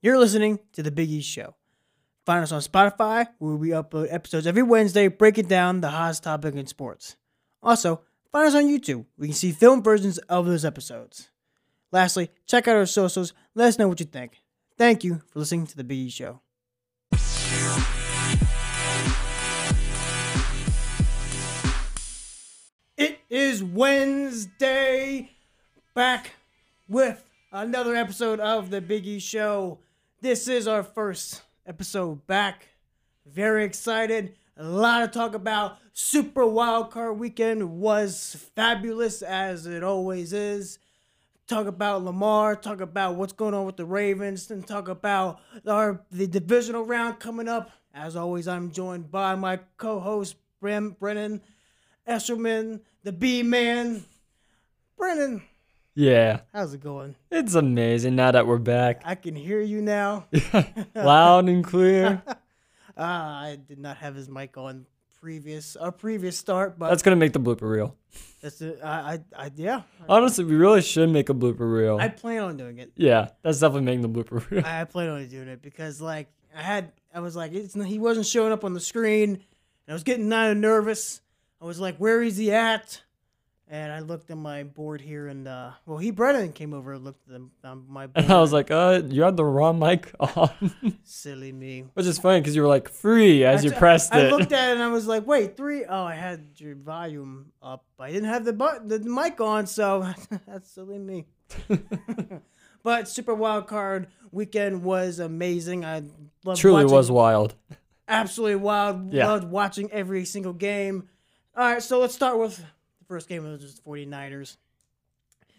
You're listening to The Big East Show. Find us on Spotify, where we upload episodes every Wednesday breaking down the hottest topic in sports. Also, find us on YouTube. We can see film versions of those episodes. Lastly, check out our socials. Let us know what you think. Thank you for listening to The Big East Show. It is Wednesday. Back with another episode of the Big Biggie Show. This is our first episode back. Very excited. A lot of talk about Super Wildcard Weekend was fabulous as it always is. Talk about Lamar, talk about what's going on with the Ravens, and talk about our the divisional round coming up. As always, I'm joined by my co-host Bren, Brennen Esserman, the B Man. Brennen, Yeah, how's it going? it's amazing now that we're back. I can hear you now. Loud and clear. Ah, I did not have his mic on previous our previous start, but That's gonna make the blooper reel. that's it. I, I, I yeah. Honestly, we really should make a blooper reel. I plan on doing it. yeah, that's definitely making the blooper reel. I plan on doing it because like I had I was like it's he wasn't showing up on the screen and I was getting kind of nervous. I was like, where is he at? And I looked at my board here and uh well he Brennen came over and looked at them on my board. And I was like, uh, you had the wrong mic on. silly me. Which is funny because you were like free as you I- pressed I it. looked at it and I was like, wait, three oh I had your volume up. I didn't have the button the mic on, so that's silly me. but Super Wild Card weekend was amazing. I loved Truly watching- was wild. absolutely wild. Yeah. Loved watching every single game. All right, so let's start with first game of the 49ers.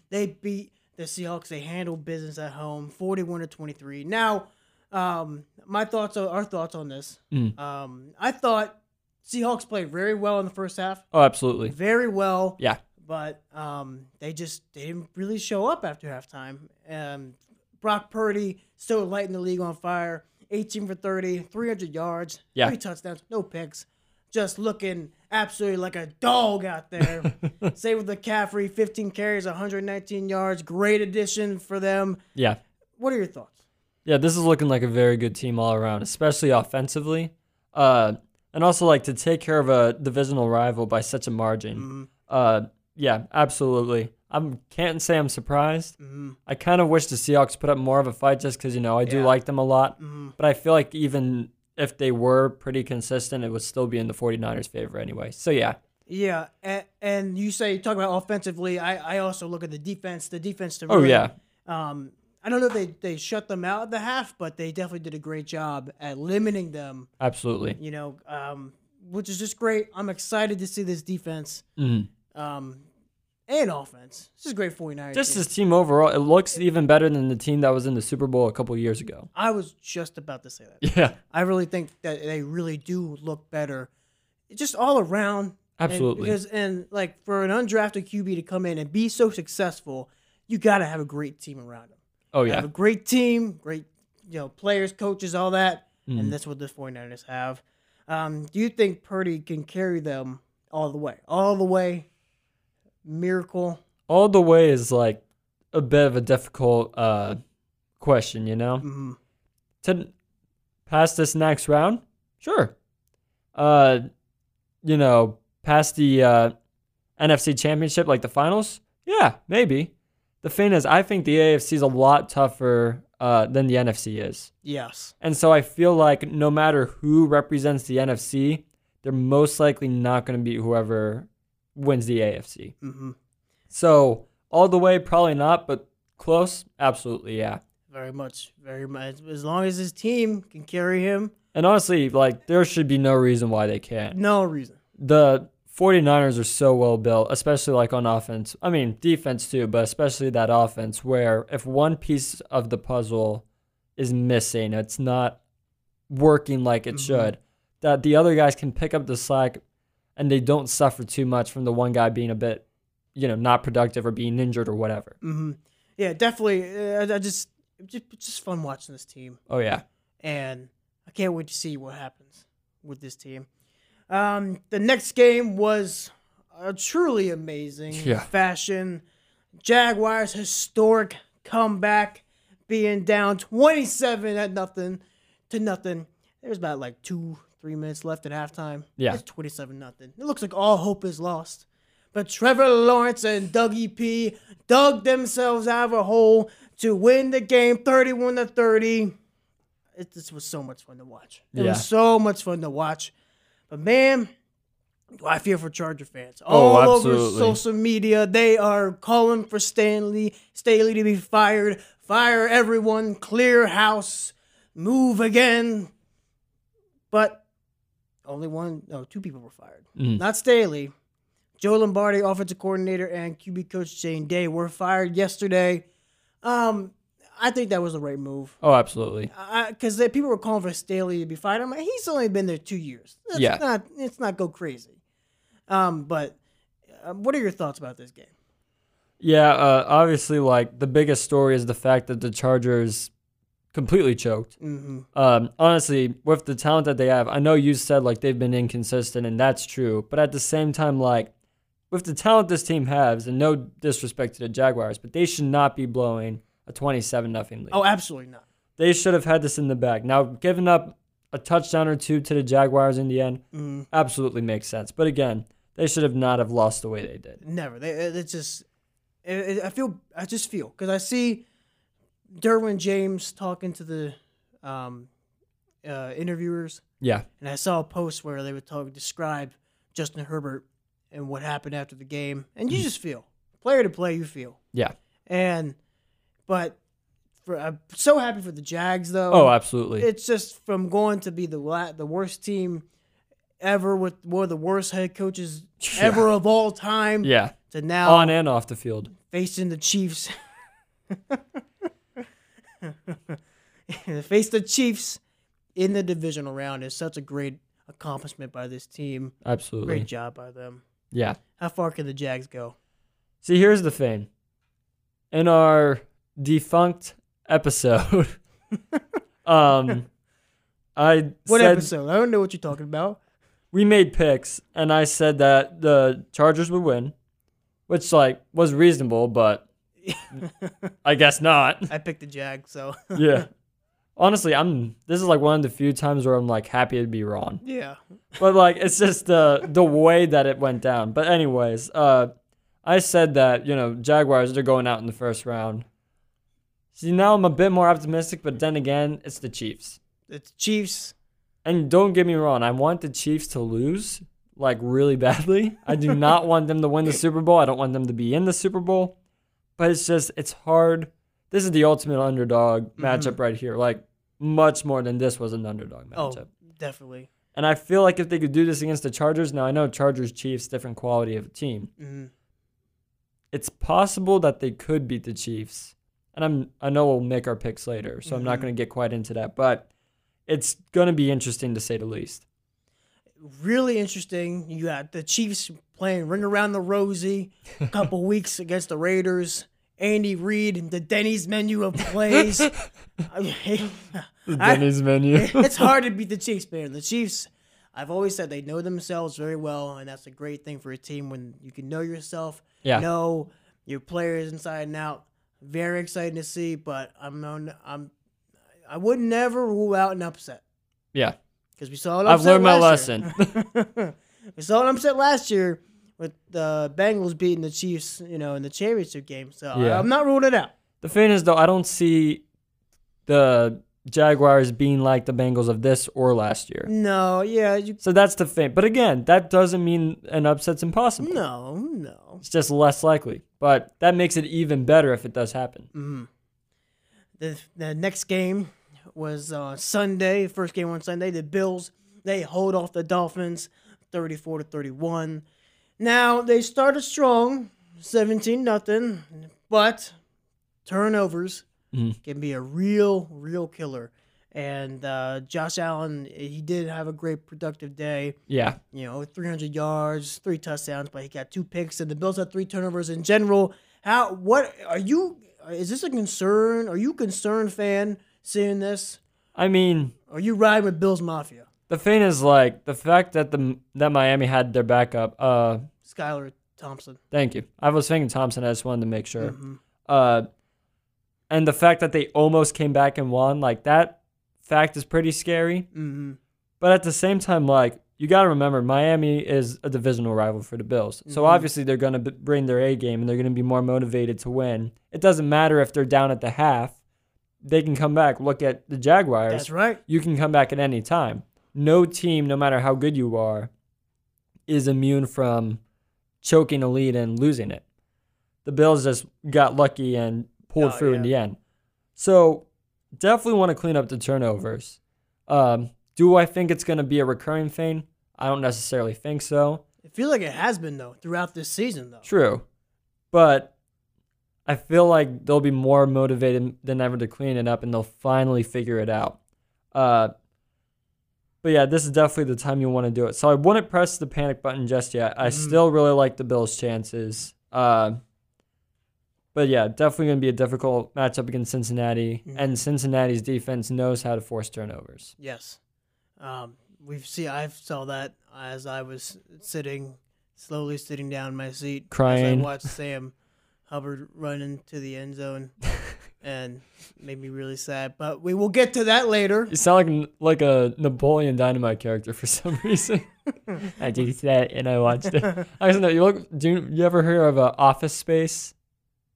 They beat the Seahawks. They handled business at home, 41 to 23. Now, um, my thoughts are our thoughts on this. Mm. Um, I thought Seahawks played very well in the first half, Oh, absolutely. very well Yeah. but um, they just they didn't really show up after halftime. Um, Brock Purdy still lighting the league on fire. 18 for 30, 300 yards, Yeah. three touchdowns, no picks. Just looking absolutely like a dog out there. Same with McCaffrey, 15 carries, 119 yards. Great addition for them. Yeah. What are your thoughts? Yeah, this is looking like a very good team all around, especially offensively. Uh, and also like to take care of a divisional rival by such a margin. Mm-hmm. Uh, yeah, absolutely. I can't say I'm surprised. Mhm. I kind of wish the Seahawks put up more of a fight just because you know I do Yeah. like them a lot. Mhm. But I feel like even if they were pretty consistent, it would still be in the 49ers' favor anyway. So yeah, Yeah, and, and you say talk about offensively. I, I also look at the defense. The defense to Oh, really, yeah. Um, I don't know if they they shut them out at the half, but they definitely did a great job at limiting them. absolutely. You know, um, which is just great. I'm excited to see this defense Mhm. um, and offense. This is a great 49ers. Just team. this team overall, it looks even better than the team that was in the Super Bowl a couple years ago. I was just about to say that. Yeah, I really think that they really do look better, just all around. And- Absolutely. because and like for an undrafted QB to come in and be so successful, you got to have a great team around him. oh yeah. Have a great team, great you know players, coaches, all that, Mhm. and that's what the 49ers have. Um, do you think Purdy can carry them all the way, all the way? Miracle. all the way is like a bit of a difficult uh, question, you know. hmm to pass this next round, sure. Uh, you know, past the uh, NFC Championship, like the finals, yeah, maybe. The thing is, I think the AFC is a lot tougher uh, than the NFC is, Yes. and so I feel like no matter who represents the NFC, they're most likely not going to beat whoever wins the AFC. hmm So all the way, probably not, but close, absolutely, yeah. Very much. Very much. As long as his team can carry him, And honestly, like there should be no reason why they can't. no reason. The 49ers are so well built, especially like on offense. I mean, defense too, but especially that offense where if one piece of the puzzle is missing, it's not working like it Mhm. should, that the other guys can pick up the slack and they don't suffer too much from the one guy being a bit, you know, not productive or being injured or whatever. Mm-hmm. Yeah, definitely. Uh, I just, just, just fun watching this team. Oh yeah. and I can't wait to see what happens with this team. Um, the next game was a truly amazing Yeah. fashion. Jaguars historic comeback, being down 27 at nothing to nothing. There's about like two, three minutes left at halftime. Yeah. It's 27 nothing. It looks like all hope is lost. But Trevor Lawrence and Dougie P dug themselves out of a hole to win the game 31 to 30. It, this was so much fun to watch. It Yeah. was so much fun to watch. But man, do I feel for Charger fans. Oh, All over social media, they are calling for Stanley, Staley to be fired. Fire everyone, clear house, move again. But only one, no, two people were fired. Mhm. Not Staley. Joe Lombardi, offensive coordinator, and QB coach Shane Day were fired yesterday. Um, I think that was the right move. Oh, absolutely. Because people were calling for Staley to be fired. I'm like, he's only been there two years. It's Yeah. not. It's not go crazy. Um, but uh, what are your thoughts about this game? Yeah, uh, obviously, like the biggest story is the fact that the Chargers completely choked. hmm Um, honestly, with the talent that they have, I know you said like they've been inconsistent, and that's true. But at the same time, like with the talent this team has, and no disrespect to the Jaguars, but they should not be blowing a twenty-seven nothing lead. Oh, absolutely not. They should have had this in the bag. Now, giving up a touchdown or two to the Jaguars in the end Mhm. absolutely makes sense. But again, they should have not have lost the way they did. Never. They, it's just. It, it- I feel. I just feel because I see Derwin James talking to the um, uh, interviewers, Yeah, and I saw a post where they would talk describe Justin Herbert and what happened after the game, and you just feel player to play, you feel. yeah. And but for I'm so happy for the Jags though. Oh, absolutely. it's just from going to be the la- the worst team ever with one of the worst head coaches Yeah. ever of all time yeah, to now on and off the field. facing the Chiefs. Face the Chiefs in the divisional round is such a great accomplishment by this team. Absolutely. Great job by them. Yeah. How far can the Jags go? See, here's the thing. In our defunct episode, um, I What said episode? I don't know what you're talking about. we made picks, and I said that the Chargers would win, which like was reasonable, but I guess not. I picked the Jag, so yeah. Honestly, I'm. This is like one of the few times where I'm like happy to be wrong. yeah. but like it's just the the way that it went down. But anyways, uh, I said that you know Jaguars they're going out in the first round. See now I'm a bit more optimistic, but then again it's the Chiefs. It's Chiefs. And don't get me wrong, I want the Chiefs to lose like really badly. I do not want them to win the Super Bowl. I don't want them to be in the Super Bowl. But it's just it's hard. This is the ultimate underdog matchup right here. Like much more than this was an underdog matchup. Oh, matchup. definitely. And I feel like if they could do this against the Chargers, now I know Chargers Chiefs different quality of a team. hmm It's possible that they could beat the Chiefs. And I'm I know we'll make our picks later, so I'm not Mhm. going to get quite into that, but it's going to be interesting to say the least. Really interesting. You got the Chiefs playing Ring Around the Rosie a couple weeks against the Raiders. Andy Reid, and the Denny's menu of plays. I mean, I- Denny's menu. it's hard to beat the Chiefs, man. The Chiefs, I've always said they know themselves very well, and that's a great thing for a team when you can know yourself, Yeah. know your players inside and out. Very exciting to see, but I'm on, I'm I would never rule out an upset Yeah. because we saw an I've learned my lesson. we saw an upset last year with the Bengals beating the Chiefs, you know, in the championship game. So I- Yeah. I'm not ruling it out. The thing is though, I don't see the Jaguars being like the Bengals of this or last year. No, yeah, you, So that's the thing. But again, that doesn't mean an upset's impossible. no, no. It's just less likely. But that makes it even better if it does happen. hmm The the next game was uh, Sunday. First game on Sunday. The Bills they hold off the Dolphins, thirty four to thirty one. Now they started strong, seventeen nothing, but turnovers Mhm. can be a real real killer. And uh, Josh Allen, he did have a great productive day. Yeah. You know, 300 yards, three touchdowns, but he got two picks, and the Bills had three turnovers in general. How? What are you? Is this a concern? Are you a concerned fan seeing this? I mean, Are you riding with Bills Mafia? The thing is like the fact that the that Miami had their backup. Uh, Skylar Thompson. thank you. I was thinking Thompson. I just wanted to make sure. Mhm. Uh, and the fact that they almost came back and won, like that fact is pretty scary. Mm-hmm. But at the same time, like you got to remember, Miami is a divisional rival for the Bills. So Mhm. obviously they're going to b- bring their A game and they're going to be more motivated to win. It doesn't matter if they're down at the half; they can come back. Look at the Jaguars. That's right. You can come back at any time. No team, no matter how good you are, is immune from choking a lead and losing it. The Bills just got lucky and pulled Oh, through in the end. So definitely want to clean up the turnovers. Um, do I think it's going to be a recurring thing? I don't necessarily think so. I feel like it has been though throughout this season though. True. But I feel like they'll be more motivated than ever to clean it up and they'll finally figure it out. Uh, but yeah, this is definitely the time you want to do it. So I wouldn't press the panic button just yet. I Mhm. still really like the Bills' chances. Uh, but yeah, definitely going to be a difficult matchup against Cincinnati. Mhm. And Cincinnati's defense knows how to force turnovers. Yes. Um, we've seen. I saw that as I was sitting, slowly sitting down in my seat, as Crying. I watched Sam Hubbard run into the end zone, and made me really sad. But we will get to that later. You sound like like a Napoleon Dynamite character for some reason. I did that and I watched it. I don't know. You look. Do you, you ever hear of uh, Office Space?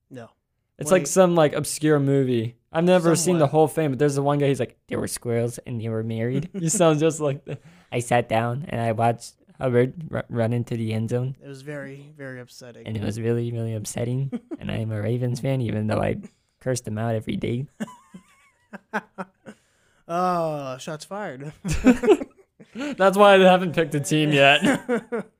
No. It's What do like some like obscure movie. I've never seen the whole thing, but there's the one guy. He's like, there were squirrels and they were married. you sound just like that. I sat down and I watched Hubbard r- run into the end zone, It was very, very upsetting. and it was really, really upsetting. and I'm a Ravens fan, even though I cursed them out every day. oh, shots fired. That's why I haven't picked a team yet.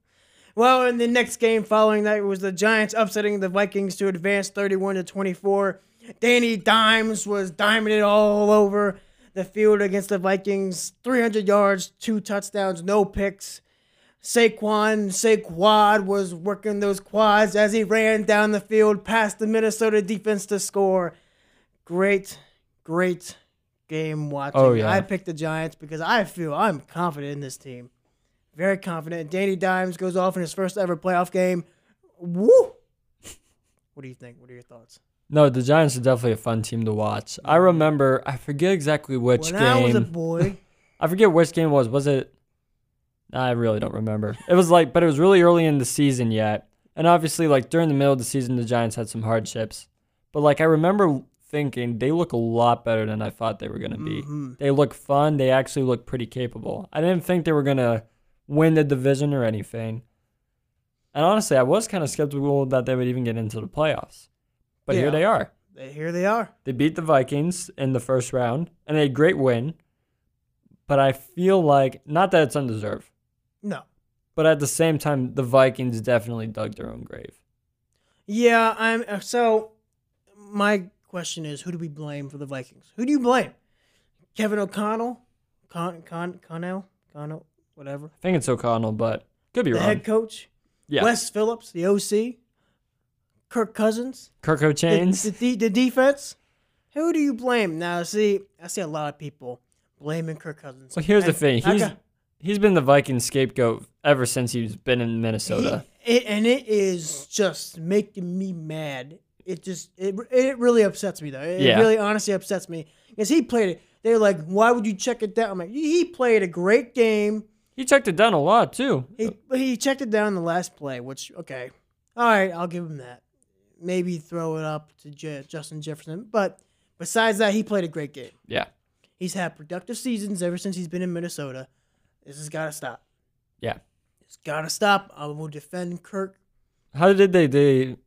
Well, in the next game following that was the Giants upsetting the Vikings to advance 31 to 24. Danny Dimes was diming it all over the field against the Vikings. 300 yards, two touchdowns, no picks. Saquon Saquad was working those quads as he ran down the field past the Minnesota defense to score. Great, great game watching. Oh, yeah. I picked the Giants because I feel I'm confident in this team. Very confident. Danny Dimes goes off in his first ever playoff game. Woo! What do you think? What are your thoughts? No, the Giants are definitely a fun team to watch. I remember, I forget exactly which when I was a game. boy, I forget which game it was. Was it? I really don't remember. It was like, but it was really early in the season yet. And obviously, like during the middle of the season, the Giants had some hardships. But like, I remember thinking they look a lot better than I thought they were going to be. Mhm. They look fun. They actually look pretty capable. I didn't think they were going to win the division or anything. And honestly, I was kind of skeptical that they would even get into the playoffs. But Yeah. here they are. here they are. They beat the Vikings in the first round and a great win. But I feel like not that it's undeserved, No. but at the same time, the Vikings definitely dug their own grave. Yeah, I'm. uh, So, my question is, who do we blame for the Vikings? Who do you blame? Kevin O'Connell, Con Con Connell, Connell, whatever. I think it's O'Connell, but could be The wrong. head coach, Yeah, Wes Phillips, the OC, Kirk Cousins, Kirk the, the, the, the defense. Who do you blame? Now, see, I see a lot of people blaming Kirk Cousins. Well, here's the thing. I He's got- he's been the Vikings scapegoat ever since he's been in Minnesota. He- it, and it is just making me mad. It just it, it really upsets me though. It Yeah. really honestly upsets me because he played it. They're like, why would you check it down? I'm like, he played a great game. He checked it down a lot too. He he checked it down the last play, which okay, all right, I'll give him that. Maybe throw it up to Je- Justin Jefferson, but besides that, he played a great game. Yeah, He's had productive seasons ever since he's been in Minnesota. This has got to stop. yeah. It's got to stop. I will defend Kirk. How did they? They.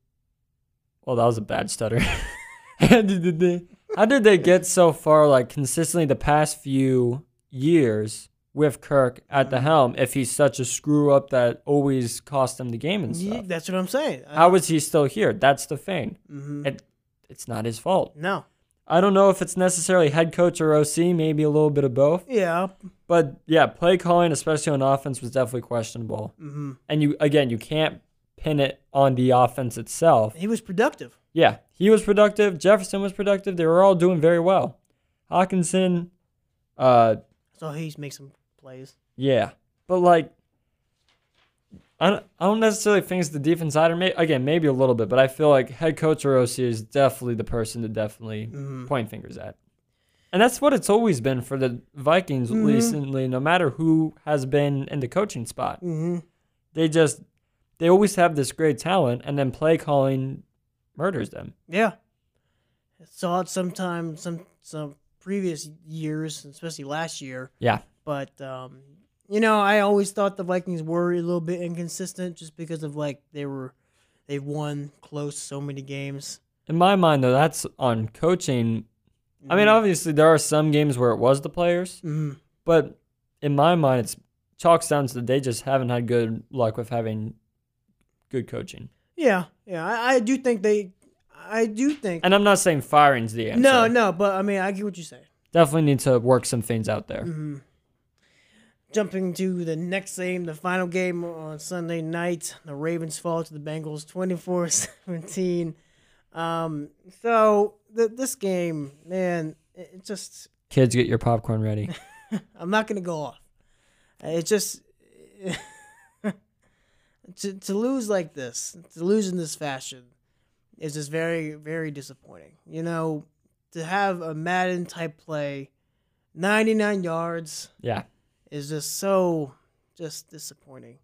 Well, that was a bad stutter. how did they? How did they get so far, like consistently, the past few years with Kirk at the helm? If he's such a screw up that always cost them the game and Yeah, stuff, that's what I'm saying. how is he still here? That's the thing. hmm It, it's not his fault. No. I don't know if it's necessarily head coach or OC, maybe a little bit of both. Yeah. But yeah, play calling, especially on offense, was definitely questionable. hmm And you again, you can't pin it on the offense itself. He was productive. Yeah, he was productive. Jefferson was productive. They were all doing very well. Hockenson, uh, So he's make some plays. yeah, but like, I don't, I don't necessarily think it's the defense either. May, again, maybe a little bit, but I feel like head coach or OC is definitely the person to definitely Mhm. point fingers at. And that's what it's always been for the Vikings Mhm. recently, no matter who has been in the coaching spot. Mm-hmm. They just, they always have this great talent, and then play calling murders them. Yeah. Saw it sometime some some previous years, especially last year. Yeah. But um, you know, I always thought the Vikings were a little bit inconsistent just because of like they were they won close so many games. In my mind, though, that's on coaching. I Mm-hmm. mean, obviously, there are some games where it was the players, hmm but in my mind, it's chalks down to that they just haven't had good luck with having good coaching. Yeah, yeah. I, I do think they I do think And I'm not saying firing's the answer. No, no, but I mean I get what you say. Definitely need to work some things out there. hmm Jumping to the next game, the final game on Sunday night, the Ravens fall to the Bengals 24 17. Um, so, th- this game, man, it just, Kids, get your popcorn ready. I'm not going to go off. It just, to, to lose like this, to lose in this fashion, is just very, very disappointing. You know, to have a Madden type play, 99 yards, Yeah. Is just so just disappointing.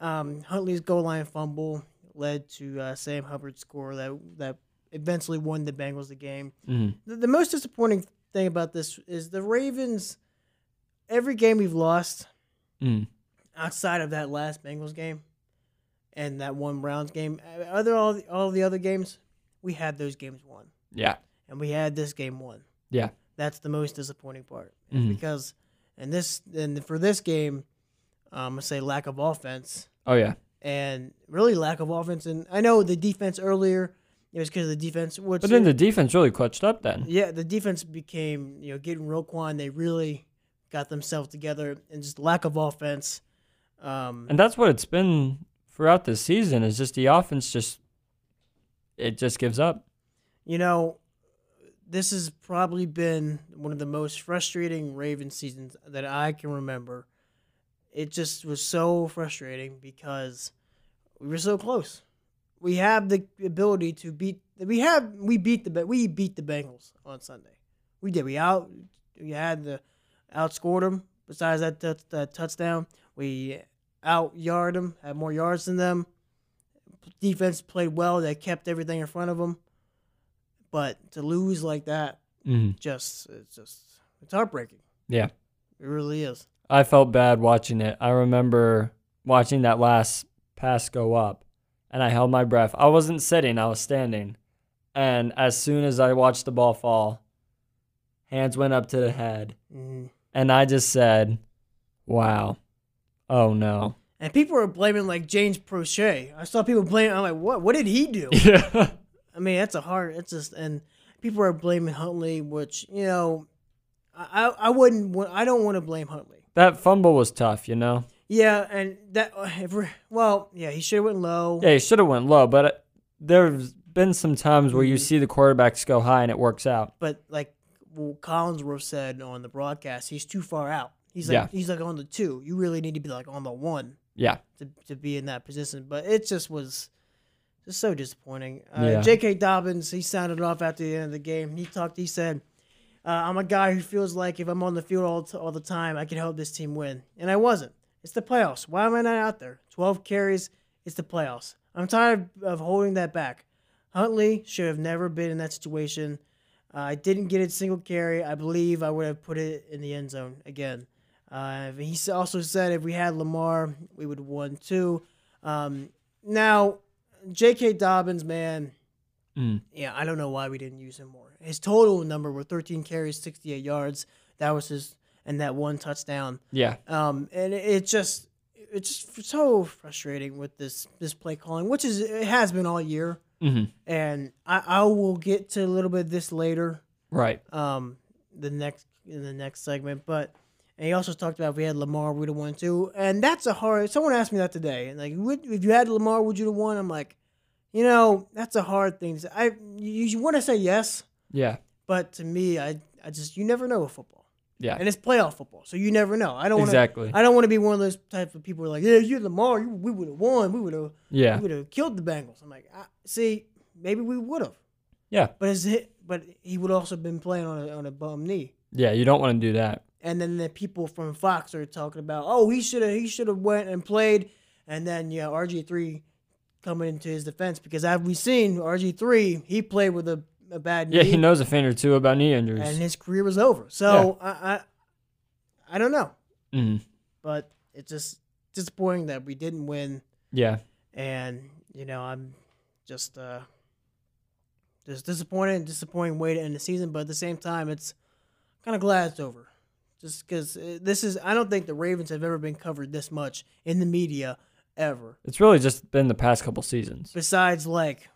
Um, Huntley's goal line fumble led to uh, Sam Hubbard's score that that eventually won the Bengals the game. hmm The, the most disappointing thing about this is the Ravens. Every game we've lost Mm. outside of that last Bengals game and that one Browns game, uh, other all the, all the other games, we had those games won, Yeah. and we had this game won. Yeah. That's the most disappointing part Mhm. because and this and for this game, um, I'm gonna say lack of offense Oh, yeah. and really lack of offense. And I know the defense earlier it was because of the defense. Which But then the defense really clutched up then. yeah, the defense became you know getting Roquan. They really got themselves together and just lack of offense. Um, And that's what it's been throughout this season is just the offense just it just gives up. you know, this has probably been one of the most frustrating Ravens seasons that I can remember. It just was so frustrating because we were so close. We have the ability to beat. We have we beat the we beat the Bengals on Sunday. We did. We out. We had the outscored them. Besides that, that touchdown, we out yard them. Had more yards than them. Defense played well. They kept everything in front of them. But to lose like that, hmm just it's just it's heartbreaking. Yeah. It really is. I felt bad watching it. I remember watching that last pass go up and I held my breath. I wasn't sitting, I was standing. And as soon as I watched the ball fall, hands went up to the head. Mhm. And I just said, wow. Oh no. And people were blaming like James Proche. I saw people blaming. I'm like, what? What did he do? Yeah. I mean, that's a hard. It's just and people are blaming Huntley, which you know, I I, wouldn't. I don't want to blame Huntley. that fumble was tough, you know? Yeah, and that if well, yeah, he should have went low. Yeah, he should have went low, but uh, there's been some times where you see the quarterbacks go high and it works out. But like Collinsworth said on the broadcast, he's too far out. He's like Yeah. he's like on the two. You really need to be like on the one. Yeah. to, to be in that position. But it just was just so disappointing. Uh, Yeah. J.K. Dobbins, he sounded off after the end of the game. He talked. He said, uh, "I'm a guy who feels like if I'm on the field all, t- all the time, I can help this team win." And I wasn't. It's the playoffs. Why am I not out there? 12 carries. It's the playoffs. I'm tired of holding that back. Huntley should have never been in that situation. Uh, I didn't get a single carry. I believe I would have put it in the end zone again. Uh, he also said if we had Lamar, we would have won too. Um, now, J.K. Dobbins, man, Mm. yeah, I don't know why we didn't use him more. His total number were 13 carries, 68 yards. That was his, and that one touchdown. Yeah. Um, and it, it just, it's just so frustrating with this this play calling, which is it has been all year. hmm And I, I will get to a little bit of this later Right. um the next in the next segment. But and he also talked about if we had Lamar, we'd have won too. And that's a hard. Someone asked me that today. And like, would, if you had Lamar, would you have won? I'm like, you know, that's a hard thing. To say. I you, you want to say yes, Yeah. but to me, I I just you never know with football. Yeah. and it's playoff football, so you never know. I don't want Exactly. I don't want to be one of those type of people who are like, yeah, you're Lamar. You, we would have won. We would have. Yeah. We would have killed the Bengals. I'm like, I, see, maybe we would have. Yeah. But his hit, but he would also have been playing on a, on a bum knee. Yeah. You don't want to do that. And then the people from Fox are talking about, oh, he should have he should have went and played. And then yeah, RG three coming into his defense because as we've seen, RG three he played with a, a bad knee. Yeah. knee, He knows a thing or two about knee injuries. and his career was over. So I, I I don't know, Mhm. but it's just disappointing that we didn't win. Yeah. and you know I'm just uh just disappointed, disappointing way to end the season, but at the same time, it's kind of glad it's over. Just because this is, I don't think the Ravens have ever been covered this much in the media ever. It's really just been the past couple seasons. Besides, like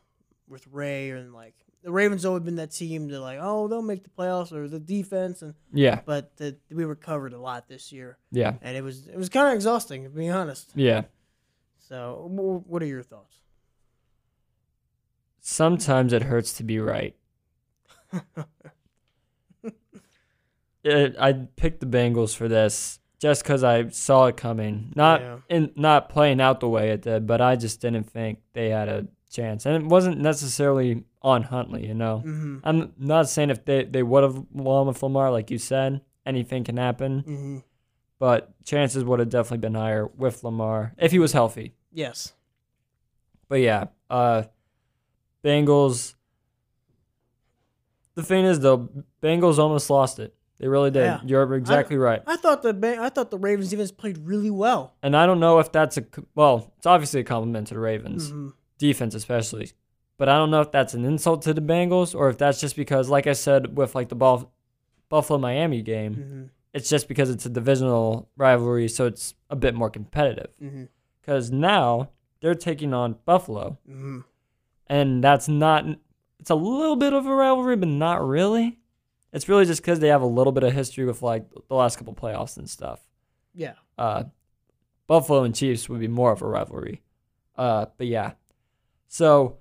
with Ray and like the Ravens always been that team that like, oh, they'll make the playoffs or the defense, and Yeah. but the, we were covered a lot this year, Yeah. and it was it was kind of exhausting to be honest. Yeah. So, what are your thoughts? Sometimes it hurts to be right. it, I picked the Bengals for this just because I saw it coming. Not Yeah. in not playing out the way it did, but I just didn't think they had a chance, and it wasn't necessarily on Huntley. You know, Mm-hmm. I'm not saying if they they would have won with Lamar, like you said, anything can happen, Mm-hmm. but chances would have definitely been higher with Lamar if he was healthy. Yes. But yeah, uh, Bengals. The thing is, though, Bengals almost lost it. They really did. Yeah. You're exactly right. I thought the I thought the Ravens defense played really well. And I don't know if that's a well. It's obviously a compliment to the Ravens Mhm. defense, especially. But I don't know if that's an insult to the Bengals or if that's just because, like I said, with like the Buff- Buffalo Miami game, Mhm. it's just because it's a divisional rivalry, so it's a bit more competitive. Mhm. Because now they're taking on Buffalo, Mhm. and that's not it's a little bit of a rivalry but not really it's really just because they have a little bit of history with like the last couple playoffs and stuff. Yeah. uh buffalo and chiefs would be more of a rivalry. Uh but yeah. So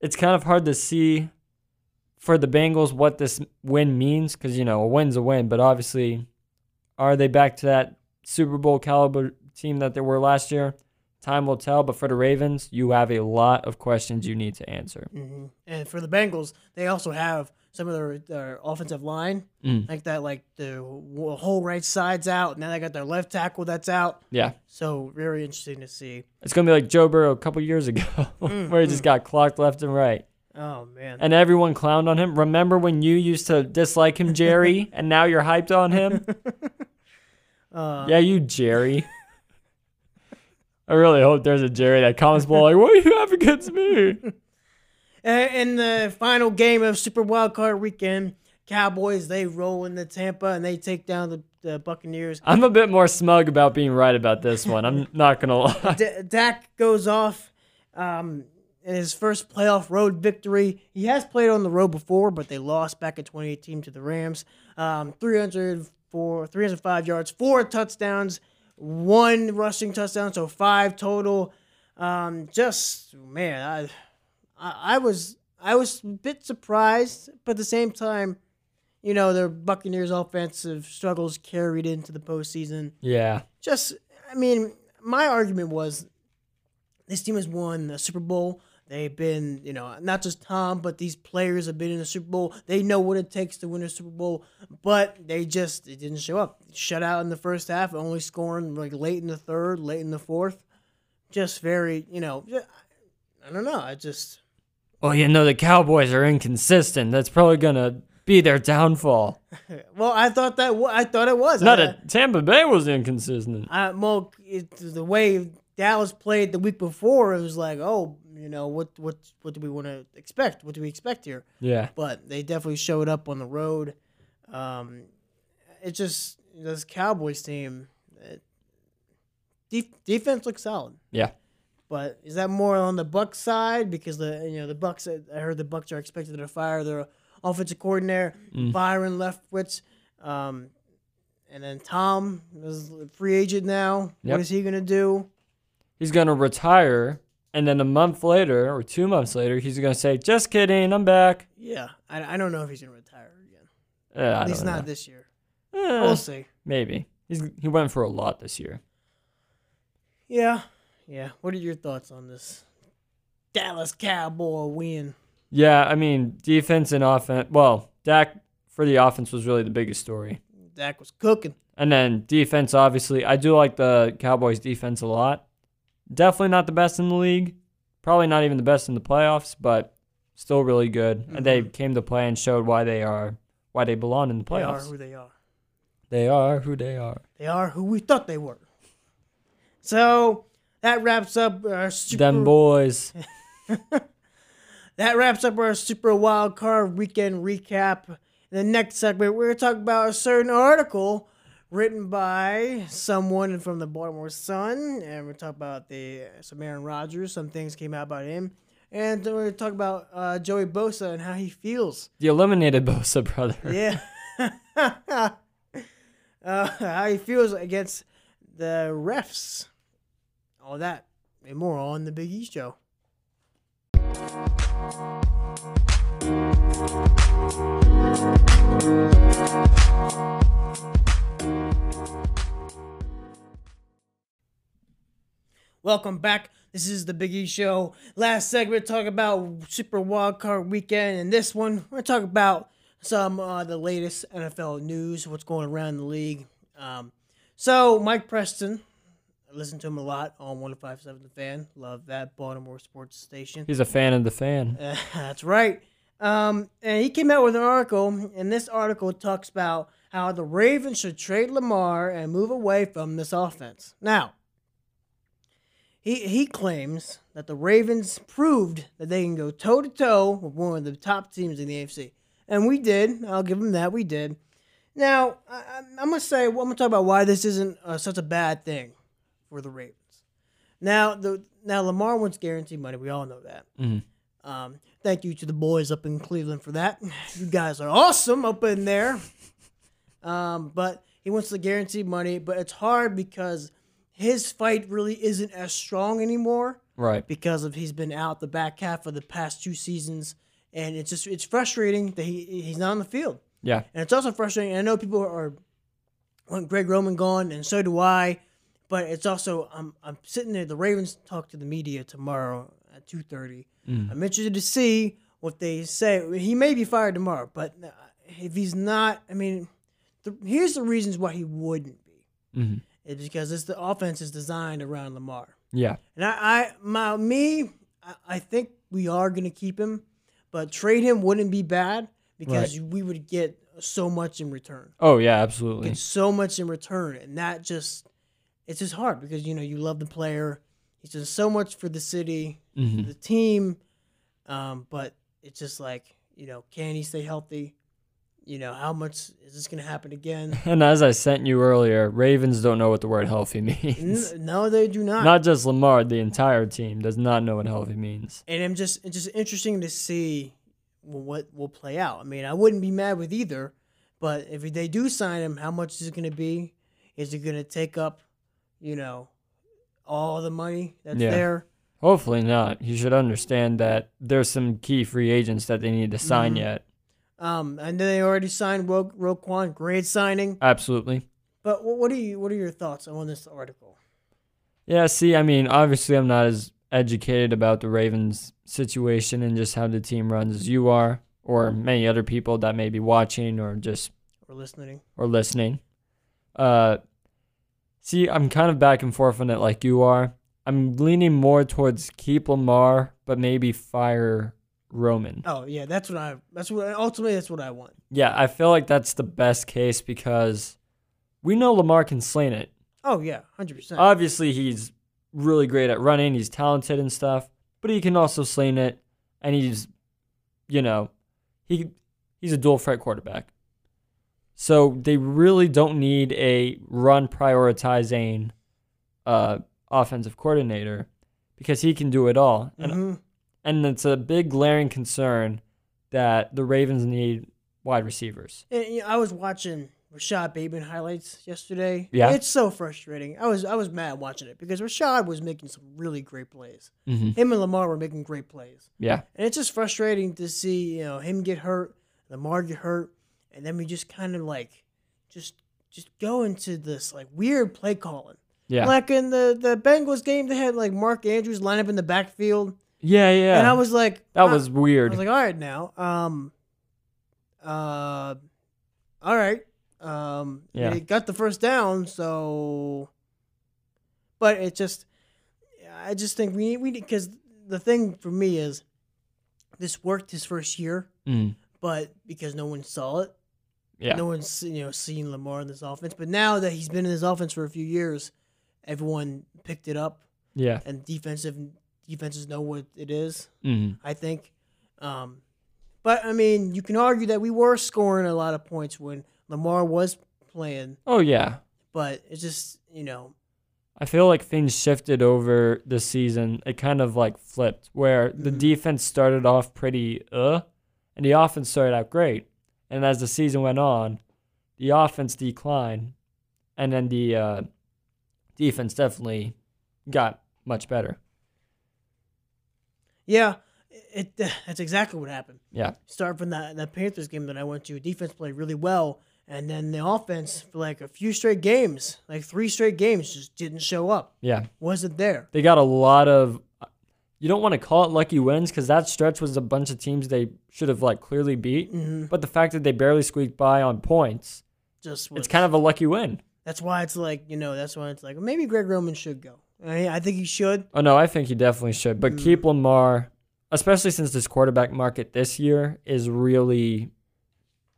it's kind of hard to see for the bengals what this win means because you know a win's a win but obviously are they back to that super bowl caliber team that they were last year time will tell but for the ravens you have a lot of questions you need to answer hmm And for the Bengals, they also have some of their, their offensive line, Mm. like that, like the whole right side's out. Now they got their left tackle that's out. Yeah. So very interesting to see. It's gonna be like Joe Burrow a couple years ago, where he just got clocked left and right, Oh man. and everyone clowned on him. Remember when you used to dislike him, Jerry, and now you're hyped on him? Uh, yeah, you Jerry. I really hope there's a Jerry that comments below like, "What do you have against me?" Uh, In the final game of Super Wild Card Weekend, Cowboys they roll into Tampa and they take down the, the Buccaneers. I'm a bit more smug about being right about this one. I'm not gonna lie. D- Dak goes off um, in his first playoff road victory. He has played on the road before, but they lost back in 2018 to the Rams. Um, 304, 305 yards, four touchdowns, one rushing touchdown, so five total. Um, just man, I, I, I was I was a bit surprised, but at the same time, you know, the Buccaneers' offensive struggles carried into the postseason Yeah, just I mean, my argument was this team has won the Super Bowl. They've been, you know, not just Tom, but these players have been in the Super Bowl. They know what it takes to win a Super Bowl, but they just they didn't show up. Shut out in the first half, only scoring like late in the third, late in the fourth. Just very, you know, I don't know. I just well, you know the Cowboys are inconsistent. That's probably gonna be their downfall. well, I thought that wa- I thought it was Not I, a Tampa Bay was inconsistent. I, well, it, the way Dallas played the week before, it was like, oh, you know, what what what do we want to expect? What do we expect here? Yeah, But they definitely showed up on the road. Um, it just this Cowboys team, it, def- defense looks solid. yeah. But is that more on the Bucks side because the you know the Bucks? I heard the Bucks are expected to fire their offensive coordinator Mm. Byron Leftwich, um, and then Tom is a free agent now. Yep. What is he gonna do? he's gonna retire, and then a month later or two months later, he's gonna say, "Just kidding, I'm back." Yeah, I, I don't know if he's gonna retire again. I At least not know. this year. Eh, We'll see. maybe. He's he went for a lot this year. Yeah, yeah. What are your thoughts on this Dallas Cowboy win? Yeah, I mean, defense and offense. Well, Dak for the offense was really the biggest story. Dak was cooking. And then defense, obviously, I do like the Cowboys' defense a lot. Definitely not the best in the league. Probably not even the best in the playoffs, but still really good. And they mm-hmm. came to play and showed why they are, why they belong in the playoffs. They are who they are. They are who they are. They are who we thought they were. So that wraps up our super. Them boys. That wraps up our Super Wild Card Weekend recap. In the next segment, we're going to talk about a certain article written by someone from the Baltimore Sun, and we're talk about the some Aaron Rodgers. Some things came out about him, and we're talk about uh, Joey Bosa and how he feels. The eliminated Bosa brother. Yeah, uh, how he feels against the refs. All that and more on the Big E Show. Welcome back. This is the Big E Show. Last segment talk about Super Wild Card Weekend, and this one we're talking about some uh, the latest NFL news, what's going around the league. Um, so Mike Preston, I listen to him a lot on 105.7 The Fan. Love that Baltimore sports station. He's a fan of the fan. Uh, that's right. Um, and he came out with an article, and this article talks about how the Ravens should trade Lamar and move away from this offense. Now, he he claims that the Ravens proved that they can go toe to toe with one of the top teams in the AFC, and we did. I'll give him that. We did. Now, I, I- I'm gonna say I'm gonna talk about why this isn't uh, such a bad thing for the Ravens. Now, the now Lamar wants guaranteed money. We all know that. Mhm. Um, thank you to the boys up in Cleveland for that. You guys are awesome up in there. Um, but he wants the guaranteed money, but it's hard because his fight really isn't as strong anymore Right. because of he's been out the back half of the past two seasons, and it's just it's frustrating that he he's not on the field. Yeah. And it's also frustrating. I know people are want Greg Roman gone, and so do I. But it's also I'm I'm sitting there. The Ravens talk to the media tomorrow at two thirty. I'm interested to see what they say. He may be fired tomorrow, but uh, if he's not, I mean, the, here's the reasons why he wouldn't be. Mhm. It's because it's the offense is designed around Lamar. Yeah. And I, I my me, I, I think we are gonna keep him, but trade him wouldn't be bad because we would get so much in return. Oh yeah, absolutely. Get so much in return, and that just it's just hard because you know you love the player. He's done so much for the city, Mhm. the team, um, but it's just like you know, can he stay healthy? You know, how much is this gonna happen again? And as I sent you earlier, Ravens don't know what the word healthy means. N- no, they do not. Not just Lamar, the entire team does not know what healthy means. and I'm just it's just interesting to see what will play out. I mean, I wouldn't be mad with either, but if they do sign him, how much is it going to be? Is it going to take up, you know, all the money that's Yeah. there? Hopefully not. You should understand that there's some key free agents that they need to sign Mhm. yet. Um, and then they already signed Ro- Roquan, great signing. Absolutely. But what, what are you what are your thoughts on this article? Yeah, see, I mean, obviously I'm not as educated about the Ravens situation and just how the team runs as you are, or many other people that may be watching or just Or listening? or listening. Uh, see, I'm kind of back and forth on it like you are. I'm leaning more towards keep Lamar, but maybe fire Roman. Oh yeah, that's what I. That's what ultimately that's what I want. Yeah, I feel like that's the best case because we know Lamar can sling it. Oh yeah, hundred percent. Obviously, he's really great at running, he's talented and stuff, but he can also sling it, and he's, you know, he he's a dual threat quarterback. So they really don't need a run prioritizing uh, offensive coordinator because he can do it all. And hmm and it's a big glaring concern that the Ravens need wide receivers. And, you know, I was watching Rashod Bateman highlights yesterday. Yeah. it's so frustrating. I was I was mad watching it because Rashod was making some really great plays. hmm Him and Lamar were making great plays, Yeah, and it's just frustrating to see you know him get hurt, Lamar get hurt, and then we just kind of like just just go into this like weird play calling. Yeah. Like in the the Bengals game, they had like Mark Andrews line up in the backfield, yeah, yeah. and I was like, that was weird. I was like, all right now, um, uh, all right, um, Yeah. they got the first down, so, but it just, I just think we we because the thing for me is, this worked his first year, Mm, but because no one saw it, yeah. no one's you know seen Lamar in this offense. But now that he's been in this offense for a few years, everyone picked it up, yeah. and defensive defenses know what it is. Mm, I think. Um, but I mean, you can argue that we were scoring a lot of points when Lamar was playing, oh yeah. but it's just you know, I feel like things shifted over the season. It kind of like flipped where the Mhm. defense started off pretty uh and the offense started out great. And as the season went on, the offense declined and then the uh, defense definitely got much better. Yeah, it that's exactly what happened. Yeah. Start from that that Panthers game that I went to, defense played really well, and then the offense for like a few straight games, like three straight games, just didn't show up. Yeah. Wasn't there. They got a lot of you don't want to call it lucky wins because that stretch was a bunch of teams they should have like clearly beat. hmm But the fact that they barely squeaked by on points, Just was, it's kind of a lucky win. that's why it's like you know that's why it's like maybe Greg Roman should go. I, I think he should. Oh no, I think he definitely should. But Mm. keep Lamar, especially since this quarterback market this year is really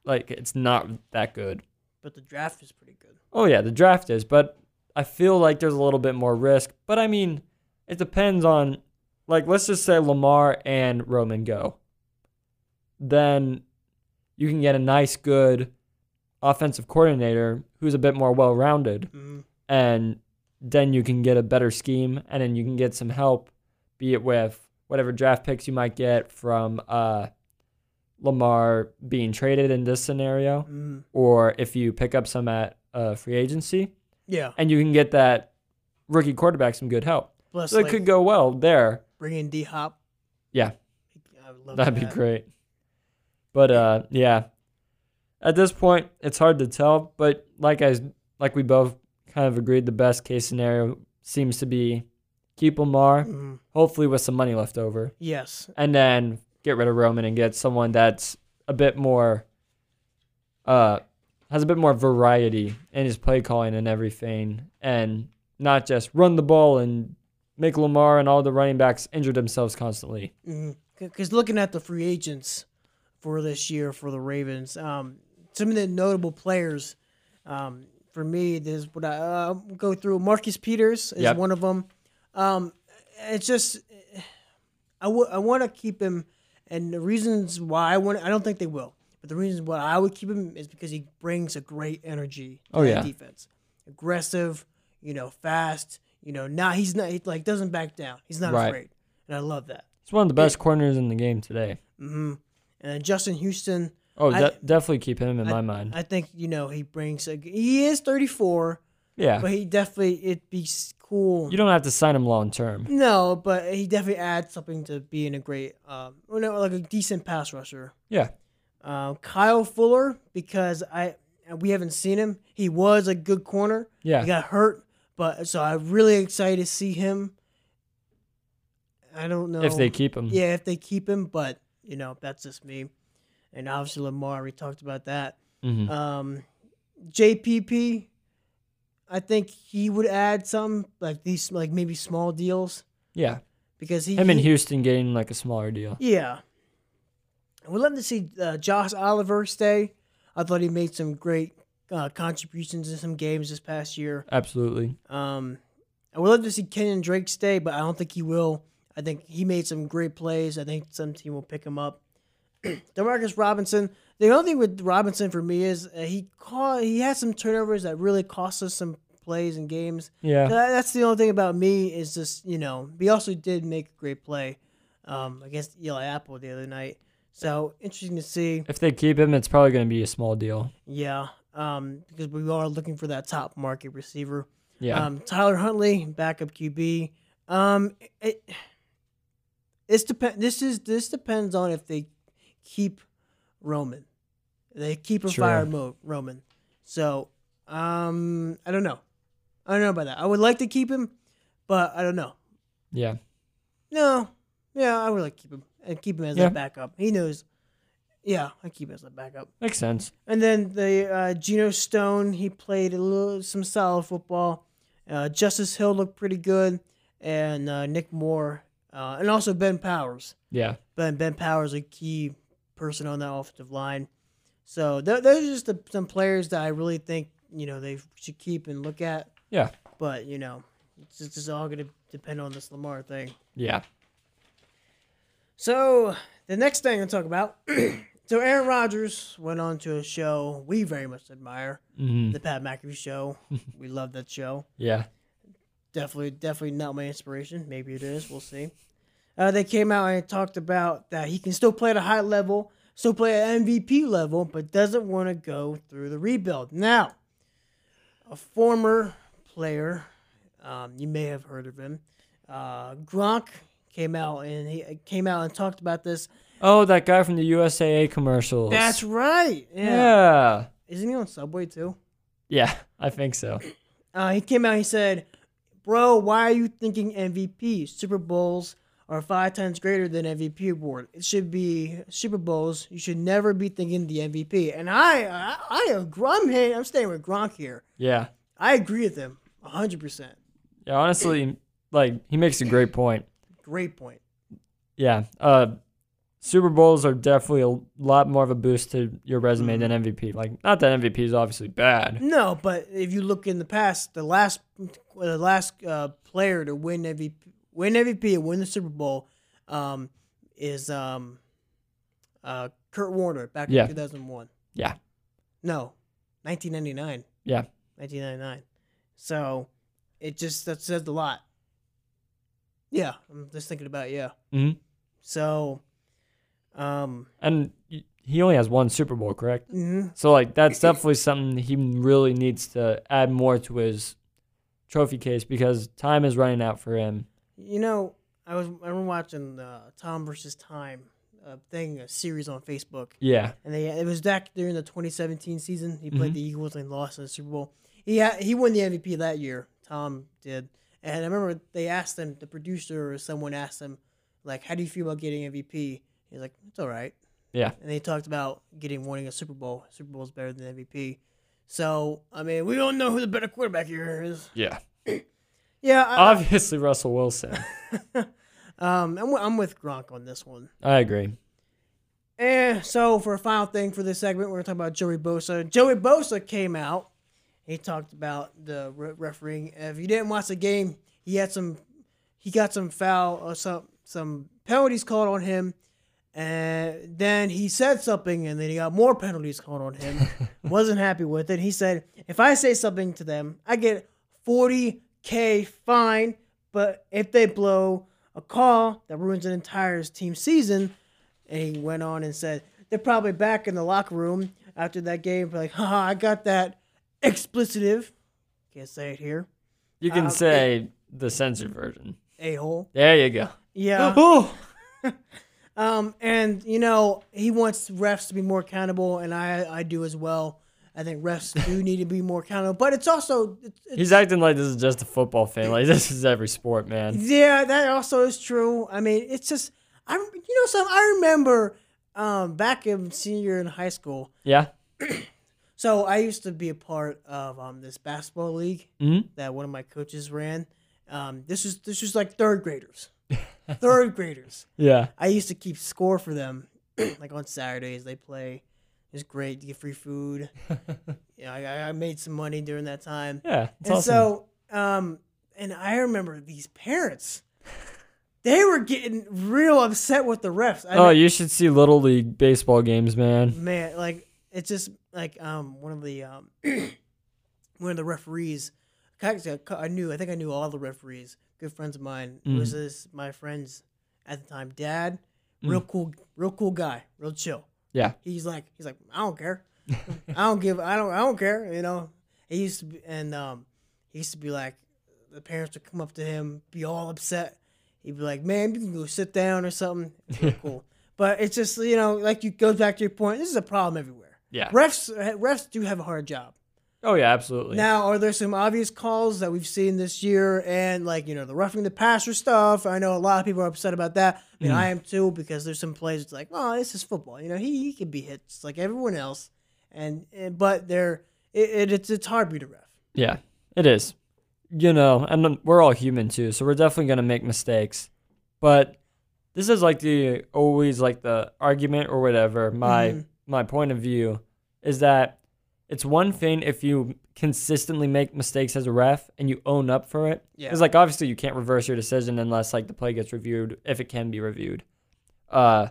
like it's not that good. But the draft is pretty good. Oh yeah, the draft is, but I feel like there's a little bit more risk. But I mean, it depends on like let's just say Lamar and Roman go. Then you can get a nice good offensive coordinator who's a bit more well-rounded Mhm. and then you can get a better scheme and then you can get some help be it with whatever draft picks you might get from uh Lamar being traded in this scenario Mhm. or if you pick up some at uh, free agency Yeah. and you can get that rookie quarterback some good help. Plus, So it like, could go well there. bring in D Hop. Yeah. I would love That'd be great. But uh yeah. At this point it's hard to tell, but like I like we both kind of agreed the best case scenario seems to be keep Lamar, Mhm. hopefully with some money left over, Yes. and then get rid of Roman and get someone that's a bit more uh has a bit more variety in his play calling and everything and not just run the ball and make Lamar and all the running backs injure themselves constantly. Because looking at the free agents for this year for the Ravens, um, some of the notable players, um, for me, there's what I uh, go through. Marcus Peters is Yep. one of them. Um, it's just I want to keep him, and the reasons why I want I don't think they will, but the reasons why I would keep him is because he brings a great energy to Oh, yeah. defense, aggressive, you know, fast. You know, not he's not he, like doesn't back down. He's not Right. afraid, and I love that. He's one of the best corners in the game today. hmm And then Justin Houston, Oh, I- de- definitely keep him in my mind. I think you know he brings. A, he is 34, yeah, but he definitely it'd be cool. you don't have to sign him long term. no, but he definitely adds something to being a great, um, know, like a decent pass rusher. Yeah, Uh, Kyle Fuller, because I we haven't seen him. He was a good corner. Yeah. He got hurt, but so I'm really excited to see him. I don't know if they keep him. Yeah, if they keep him, but you know that's just me. And obviously Lamar, we talked about that. Mhm. Um, JPP, I think he would add some like these like maybe small deals yeah. because he Him and he- Houston getting like a smaller deal. Yeah, we're letting to see uh, Josh Oliver stay. I thought he made some great uh, contributions in some games this past year. Absolutely. Um, I would love to see Kenyon Drake stay, but I don't think he will. I think he made some great plays. I think some team will pick him up. Demarcus Robinson. The only thing with Robinson for me is uh, he caught, he had some turnovers that really cost us some plays and games. Yeah. That- That's the only thing about me is just you know. He also did make a great play um, against Eli Apple the other night. So interesting to see. If they keep him, it's probably going to be a small deal. Yeah, um, because we are looking for that top market receiver. Yeah. Um, Tyler Huntley, backup QB. Um, it, it's depend. This is this depends on if they keep Roman. They keep or Sure. fire Mo- Roman. So Um, I don't know. I don't know about that. I would like to keep him, but I don't know. Yeah. No, yeah, I would like to keep him and keep him as Yeah. a backup. He knows. Yeah, I keep him as a backup. Makes sense. And then the uh, Geno Stone, he played a little some solid football. Uh, Justice Hill looked pretty good, and uh, Nick Moore, uh, and also Ben Powers. Yeah. Ben Ben Powers a key person on that offensive line. So th- those are just the, some players that I really think you know they should keep and look at. Yeah. But you know, it's just, it's all going to depend on this Lamar thing. Yeah. So the next thing I'm talk about. so Aaron Rodgers went on to a show we very much admire, hmm the Pat McAfee show. we love that show. Yeah. Definitely, definitely not my inspiration. Maybe it is. We'll see. Uh, they came out and talked about that he can still play at a high level, still play at MVP level, but doesn't want to go through the rebuild. Now, a former player, um, you may have heard of him, uh, Gronk came out and he came out and talked about this. Oh, that guy from the USAA commercials. That's right. Yeah. yeah. Isn't he on Subway too? Yeah, I think so. Uh, he came out. He said, "Bro, why are you thinking MVP? Super Bowls are five times greater than MVP award. It should be Super Bowls. You should never be thinking the MVP." And I, I, I agree. I'm, I'm staying with Gronk here. Yeah. I agree with him hundred percent. Yeah, honestly, like he makes a great point. Great point. Yeah. Uh Super Bowls are definitely a lot more of a boost to your resume than MVP. Like not that MVP is obviously bad. No, but if you look in the past, the last, the last uh, player to win MVP, win MVP, and win the Super Bowl, um, is um, uh, Kurt Warner back Yeah. in two thousand one. Yeah. No, nineteen ninety nine. Yeah. Nineteen ninety nine. So it just that says a lot. Yeah, I'm just thinking about it, yeah. Mhm. So, um, And he only has one Super Bowl, correct? mhm. So like that's definitely something he really needs to add more to his trophy case because time is running out for him. You know, I was I remember watching uh, Tom versus Time uh, thing, a series on Facebook, Yeah. and they it was back during the 2017 season. He played Mhm. the Eagles and lost in the Super Bowl. He had, he won the MVP that year. Tom did, and I remember they asked him, the producer or someone asked him, like, "How do you feel about getting MVP?" He's like, "It's all right." Yeah. And they talked about getting winning a Super Bowl. Super Bowl is better than MVP. So I mean, we don't know who the better quarterback here is. Yeah. Yeah, I, Obviously Russell Wilson. um, I'm, I'm with Gronk on this one. I agree. And so for a final thing for this segment, we're gonna talk about Joey Bosa. Joey Bosa came out. He talked about the re- refereeing. If you didn't watch the game, he had some. He got some foul or some some penalties called on him, and then he said something, and then he got more penalties called on him. Wasn't happy with it. He said, "If I say something to them, I get 40k fine. But if they blow a call that ruins an entire team season." And he went on and said, they're probably back in the locker room after that game, like, haha, I got that explicitive. Can't say it here. You can Um, say the censored version. A hole. There you go. Yeah. Um, and you know, he wants refs to be more accountable, and I I do as well. I think refs do need to be more accountable, but it's also it's, it's, He's acting like this is just a football fan. Like this is every sport, man. yeah, that also is true. I mean, it's just I you know some I remember um back in senior in high school. Yeah. So I used to be a part of um this basketball league Mhm. that one of my coaches ran. Um, this was this was like third graders, third graders. Yeah. I used to keep score for them. like on Saturdays, they play. It's great. to get free food. yeah, I, I made some money during that time. Yeah. It's and awesome. so, um, and I remember these parents. They were getting real upset with the refs. I oh, mean, you should see little league baseball games, man. man, like it's just like um one of the um one of the referees. I knew. I think I knew all the referees. Good friends of mine. It was Mm. this my friend's at the time dad. Real cool, real cool guy. Real chill. Yeah. He's like he's like I don't care. I don't give. I don't. I don't care. You know. He used to be, and um, he used to be like, the parents would come up to him, be all upset. He'd be like, "Man, you can go sit down or something." Really cool. But it's just you know, like you goes back to your point. This is a problem everywhere. Yeah. Refs refs do have a hard job. Oh yeah, absolutely. Now, are there some obvious calls that we've seen this year and like, you know, the roughing the passer stuff? I know a lot of people are upset about that. I mean, Mm. I am too because there's some plays it's like, oh, this is football. You know, he, he can be hit just like everyone else. And, and but they're it, it, it's it's hard to be the ref. Yeah, it is. You know, and we're all human too, so we're definitely gonna make mistakes. But this is like the always like the argument or whatever. My Mhm. my point of view is that it's one thing if you consistently make mistakes as a ref and you own up for it. Yeah. Because like obviously you can't reverse your decision unless like the play gets reviewed if it can be reviewed. Uh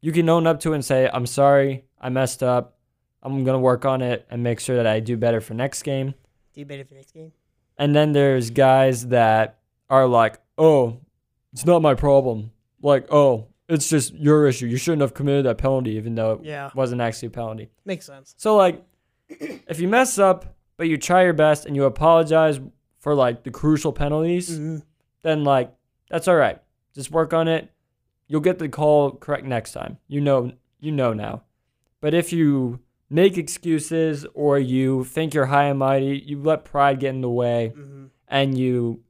you can own up to it and say, I'm sorry, I messed up. I'm gonna work on it and make sure that I do better for next game. Do better for next game? And then there's guys that are like, Oh, it's not my problem. Like, oh, it's just your issue. You shouldn't have committed that penalty even though it Yeah. wasn't actually a penalty. Makes sense. So like if you mess up but you try your best and you apologize for like the crucial penalties, hmm then like that's all right. Just work on it. You'll get the call correct next time. You know you know now. But if you make excuses or you think you're high and mighty, you let pride get in the way hmm and you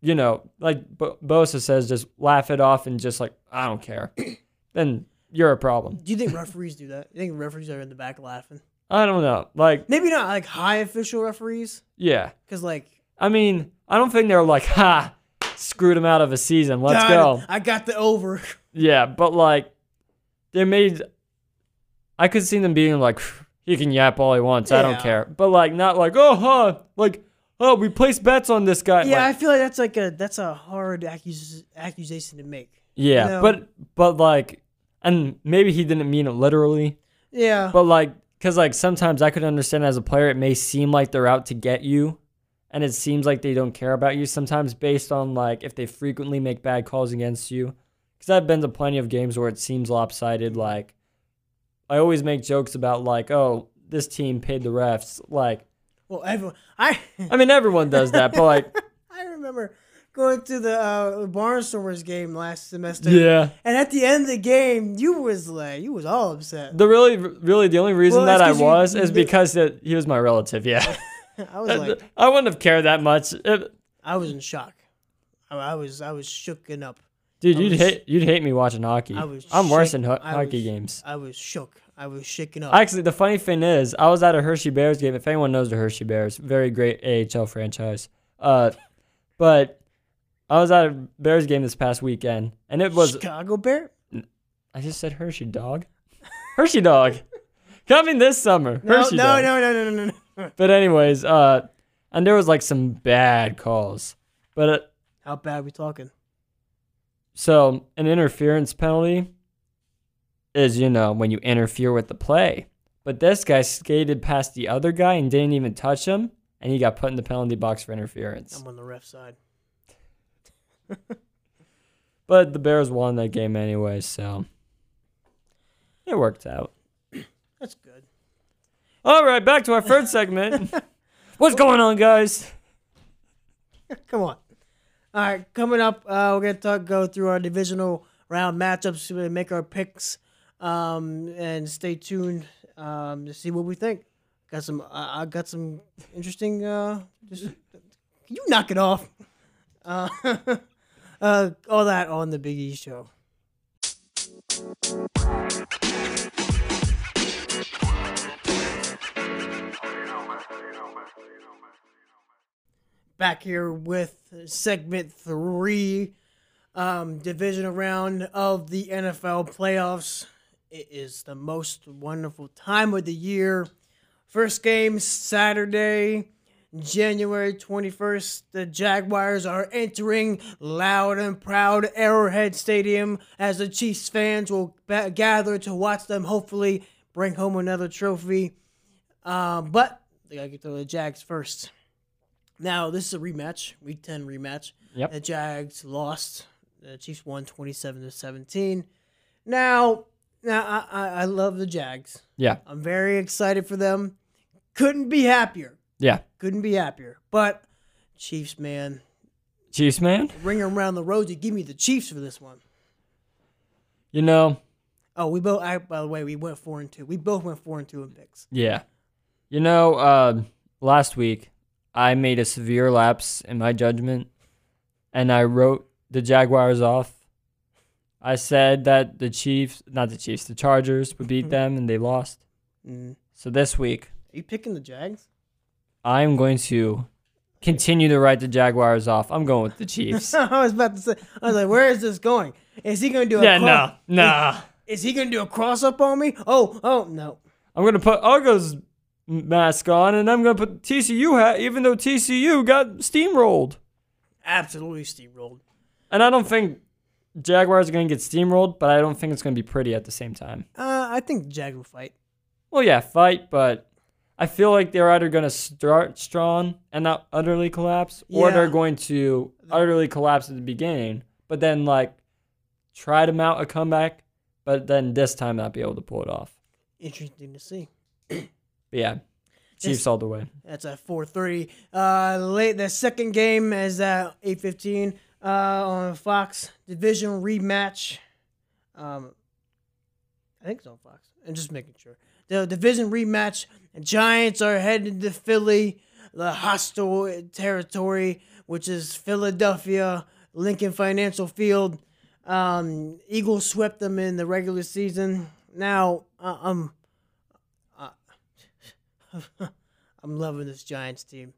you know, like Bo- Bosa says just laugh it off and just like I don't care. then you're a problem. Do you think referees do that? You think referees are in the back laughing? I don't know. Like Maybe not like high official referees, yeah. because like I mean, I don't think they're like, ha, screwed him out of a season. Let's God, go. I got the over. Yeah, but like, they made. I could see them being like, he can yap all he wants. I don't care. But like, not like, oh, huh, like, oh, we placed bets on this guy. Yeah, Like, I feel like that's like a that's a hard accus- accusation to make. yeah, you know. but but like, and maybe he didn't mean it literally. Yeah. But like, cause like sometimes I could understand as a player, it may seem like they're out to get you, and it seems like they don't care about you. Sometimes based on like if they frequently make bad calls against you, because I've been to plenty of games where it seems lopsided. Like, I always make jokes about like, oh, this team paid the refs. Like, well, everyone. I I mean, everyone does that, but like, I remember going to the uh, Barnstormers game last semester. yeah. And at the end of the game, you was like, you was all upset. The really, really, the only reason Well, that I 'cause you- was is because it, he was my relative. Yeah, I was like, I wouldn't have cared that much. It- I was in shock. I, I was, I was shooken up. Dude, I you'd was- hate you'd hate me watching hockey. I was I'm worse shook- in ho- hockey was- games. I was shook. I was shaken up. Actually, the funny thing is, I was at a Hershey Bears game. If anyone knows the Hershey Bears, very great AHL franchise. Uh, but I was at a Bears game this past weekend, and it was Chicago Bear. I just said Hershey dog, Hershey dog, coming this summer. No, Hershey no, dog. no, no, no, no, no, no. But anyways, uh, and there was like some bad calls. But uh, How bad we talking? So an interference penalty is, you know, when you interfere with the play. But this guy skated past the other guy and didn't even touch him, and he got put in the penalty box for interference. I'm on the ref side. But the Bears won that game anyway, so it worked out. That's good. All right, back to our third segment. What's going on, guys? Come on. All right, coming up, uh, we're gonna talk, go through our divisional round matchups, make our picks, um, and stay tuned um, to see what we think. Got some, I I got some interesting. Uh, just, can you knock it off? Uh, uh, all that on the Big E show. back here with segment three, um, divisional round of the NFL playoffs. It is the most wonderful time of the year. First game Saturday, January 21st. The Jaguars are entering loud and proud Arrowhead Stadium as the Chiefs fans will ba- gather to watch them hopefully bring home another trophy. Um, but they gotta get to the Jags first. Now, this is a rematch, week 10 rematch. Yep. The Jags lost. The Chiefs won 27 to 17. Now, now I, I, I love the Jags. Yeah, I'm very excited for them. Couldn't be happier. yeah. Couldn't be happier. But Chiefs, man, Chiefs, man. ring them around the rosy. Give me the Chiefs for this one. You know, Oh, we both. I, by the way, we went four and two. We both went four and two in picks. Yeah. You know, uh, last week I made a severe lapse in my judgment and I wrote the Jaguars off. I said that the Chiefs, not the Chiefs, the Chargers would beat them and they lost. Mm. So this week Are you picking the Jags? I'm going to continue to write the Jaguars off. I'm going with the Chiefs. I was about to say. I was like, where is this going? Is he going to do a? yeah, no, nah. Is he going to do a cross up on me? Oh, oh no. I'm gonna put Argo's mask on, and I'm gonna put TCU hat, even though TCU got steamrolled. Absolutely steamrolled. And I don't think Jaguars are gonna get steamrolled, but I don't think it's gonna be pretty at the same time. Uh, I think Jag will fight. Well, yeah, fight, but I feel like they're either gonna start strong and not utterly collapse, or Yeah. they're going to utterly collapse at the beginning, but then like try to mount a comeback, but then this time not be able to pull it off. Interesting to see. But yeah, Chiefs all the way. That's at 4:30. Uh, late the second game is at 8:15 uh, on Fox Division rematch. Um, I think it's on Fox. I'm just making sure. The division rematch. The Giants are headed to Philly, the hostile territory, which is Philadelphia, Lincoln Financial Field. Um, Eagles swept them in the regular season. Now, uh, um, I'm loving this Giants team.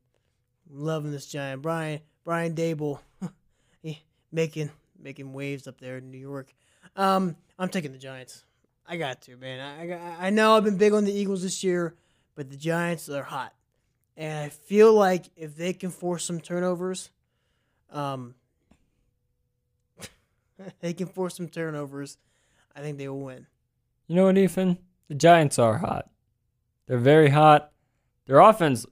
I'm loving this Giant Brian Brian Daboll, making making waves up there in New York. Um, I'm taking the Giants. I got to man. I, I know I've been big on the Eagles this year, but the Giants are hot, and I feel like if they can force some turnovers, um, they can force some turnovers. I think they will win. You know what, Ethan? The Giants are hot. They're very hot. Their offense,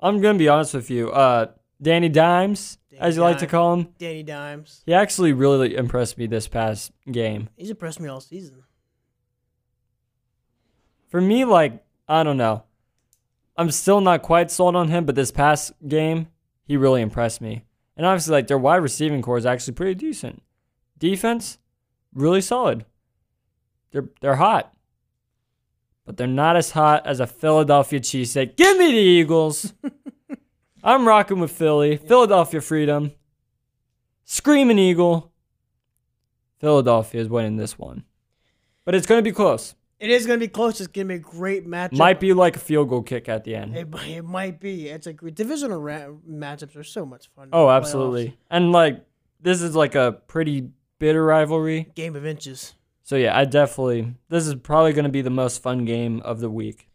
I'm to be honest with you. Uh, Danny Dimes, Danny as you like to call him, Danny Dimes. he actually really impressed me this past game. He's impressed me all season. For me, like, I don't know. I'm still not quite sold on him, but this past game, he really impressed me. And obviously, like, their wide receiving corps is actually pretty decent. Defense, really solid. They're, they're hot. But they're not as hot as a Philadelphia cheesesteak. Give me the Eagles. I'm rocking with Philly. Philadelphia freedom. Screaming Eagle. Philadelphia is winning this one. But it's going to be close. It is going to be close. It's going to be a great matchup. Might be like a field goal kick at the end. It, it might be. It's a great divisional ra- matchups are so much fun. Oh, the playoffs. absolutely. And like this is like a pretty bitter rivalry. Game of inches. So yeah, I definitely this is probably going to be the most fun game of the week.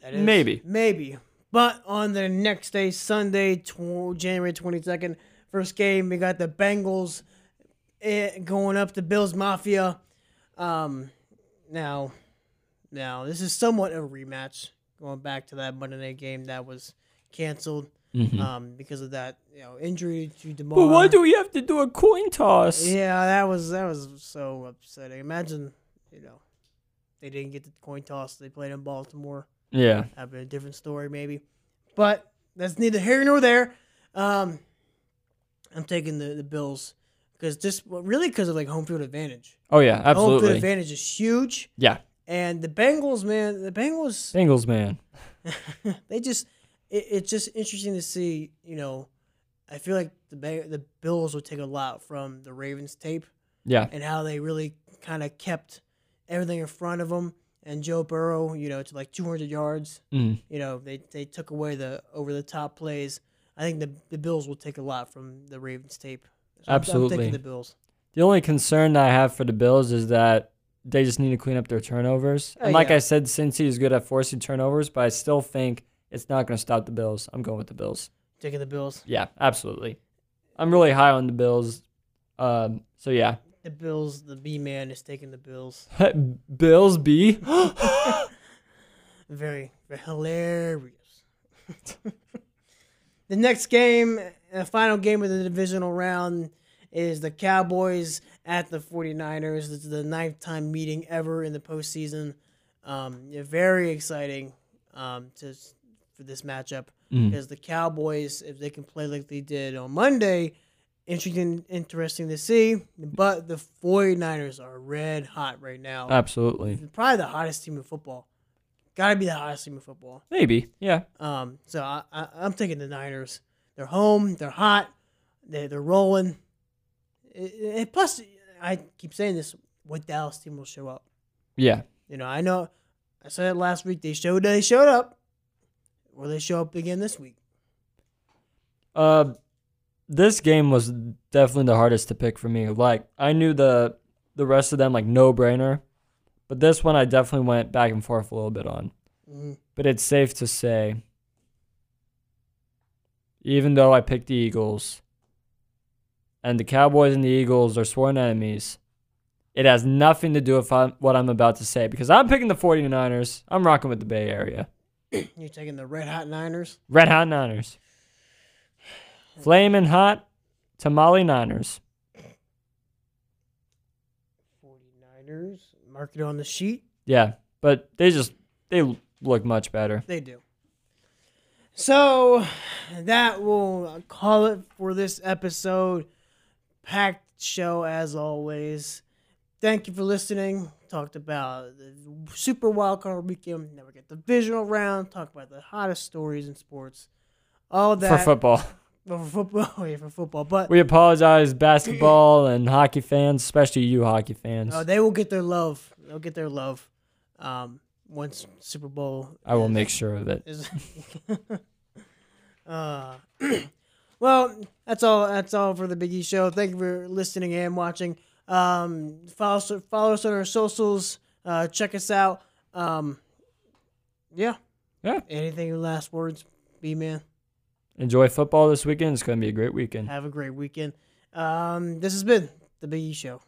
That is, Maybe. Maybe. But on the next day, Sunday, tw- January 22nd, first game, we got the Bengals eh, going up to Bills Mafia. Um, now, now this is somewhat a rematch, going back to that Monday night game that was canceled um, because of that you know injury to Damar. But why do we have to do a coin toss? Yeah, that was that was so upsetting. Imagine, you know, they didn't get the coin toss. They played in Baltimore. Yeah. That'd been a different story, maybe. But that's neither here nor there. Um, I'm taking the, the Bills because just well, really because of like home field advantage. Oh yeah, absolutely. Home field advantage is huge, Yeah. and the Bengals, man, the Bengals, Bengals man. they just it, it's just interesting to see. You know, I feel like the the Bills will take a lot from the Ravens tape Yeah. and how they really kind of kept everything in front of them. And Joe Burrow, you know, to like 200 yards. Mm. You know, they, they took away the over the top plays. I think the the Bills will take a lot from the Ravens tape. So I'm- I'm, Absolutely. the Bills. The only concern I have for the Bills is that they just need to clean up their turnovers. Oh, and like yeah. I said, Cincy is good at forcing turnovers, but I still think it's not going to stop the Bills. I'm going with the Bills. Taking the Bills. Yeah, absolutely. I'm really high on the Bills. Um, so yeah, The Bills. The B man is taking the Bills. Bills B. Very, very hilarious. the next game, the final game of the divisional round, is the Cowboys at the 49ers. This is the ninth time meeting ever in the postseason. Um, very exciting um, to for this matchup Mm. because the Cowboys, if they can play like they did on Monday, interesting, interesting to see. But the 49ers are red hot right now. Absolutely. Probably the hottest team in football. Got to be the hottest team in football. Maybe. Yeah. Um, so I, I, I'm taking the Niners. They're home. They're hot. They, they're rolling. It- plus, I keep saying this: what Dallas team will show up? Yeah. You know, I know. I said it last week. They showed. They showed up. Will they show up again this week? Uh, this game was definitely the hardest to pick for me. Like I knew the the rest of them like no brainer, but this one I definitely went back and forth a little bit on. Mhm. But it's safe to say, even though I picked the Eagles, and the Cowboys and the Eagles are sworn enemies, it has nothing to do with what I'm about to say because I'm picking the 49ers. I'm rocking with the Bay Area. You're taking the red hot Niners. Red Hot Niners. Flamin' Hot Tamale Niners. 49ers. Mark it on the sheet. Yeah, but they just they look much better. They do. So that will call it for this episode. Packed show as always. Thank you for listening. Talked about the Super Wild Card Weekend. Never get the divisional round. Talked about the hottest stories in sports. All that For football. For football. yeah, for football. But We apologize, basketball and hockey fans, especially you hockey fans. uh, they will get their love. They'll get their love. Um, once Super Bowl I will make sure of it. is uh well that's all that's all for the biggie show thank you for listening and watching um follow us follow us on our socials uh check us out um yeah Yeah. anything last words b man Enjoy football this weekend. It's going to be a great weekend. have a great weekend um this has been the Big E show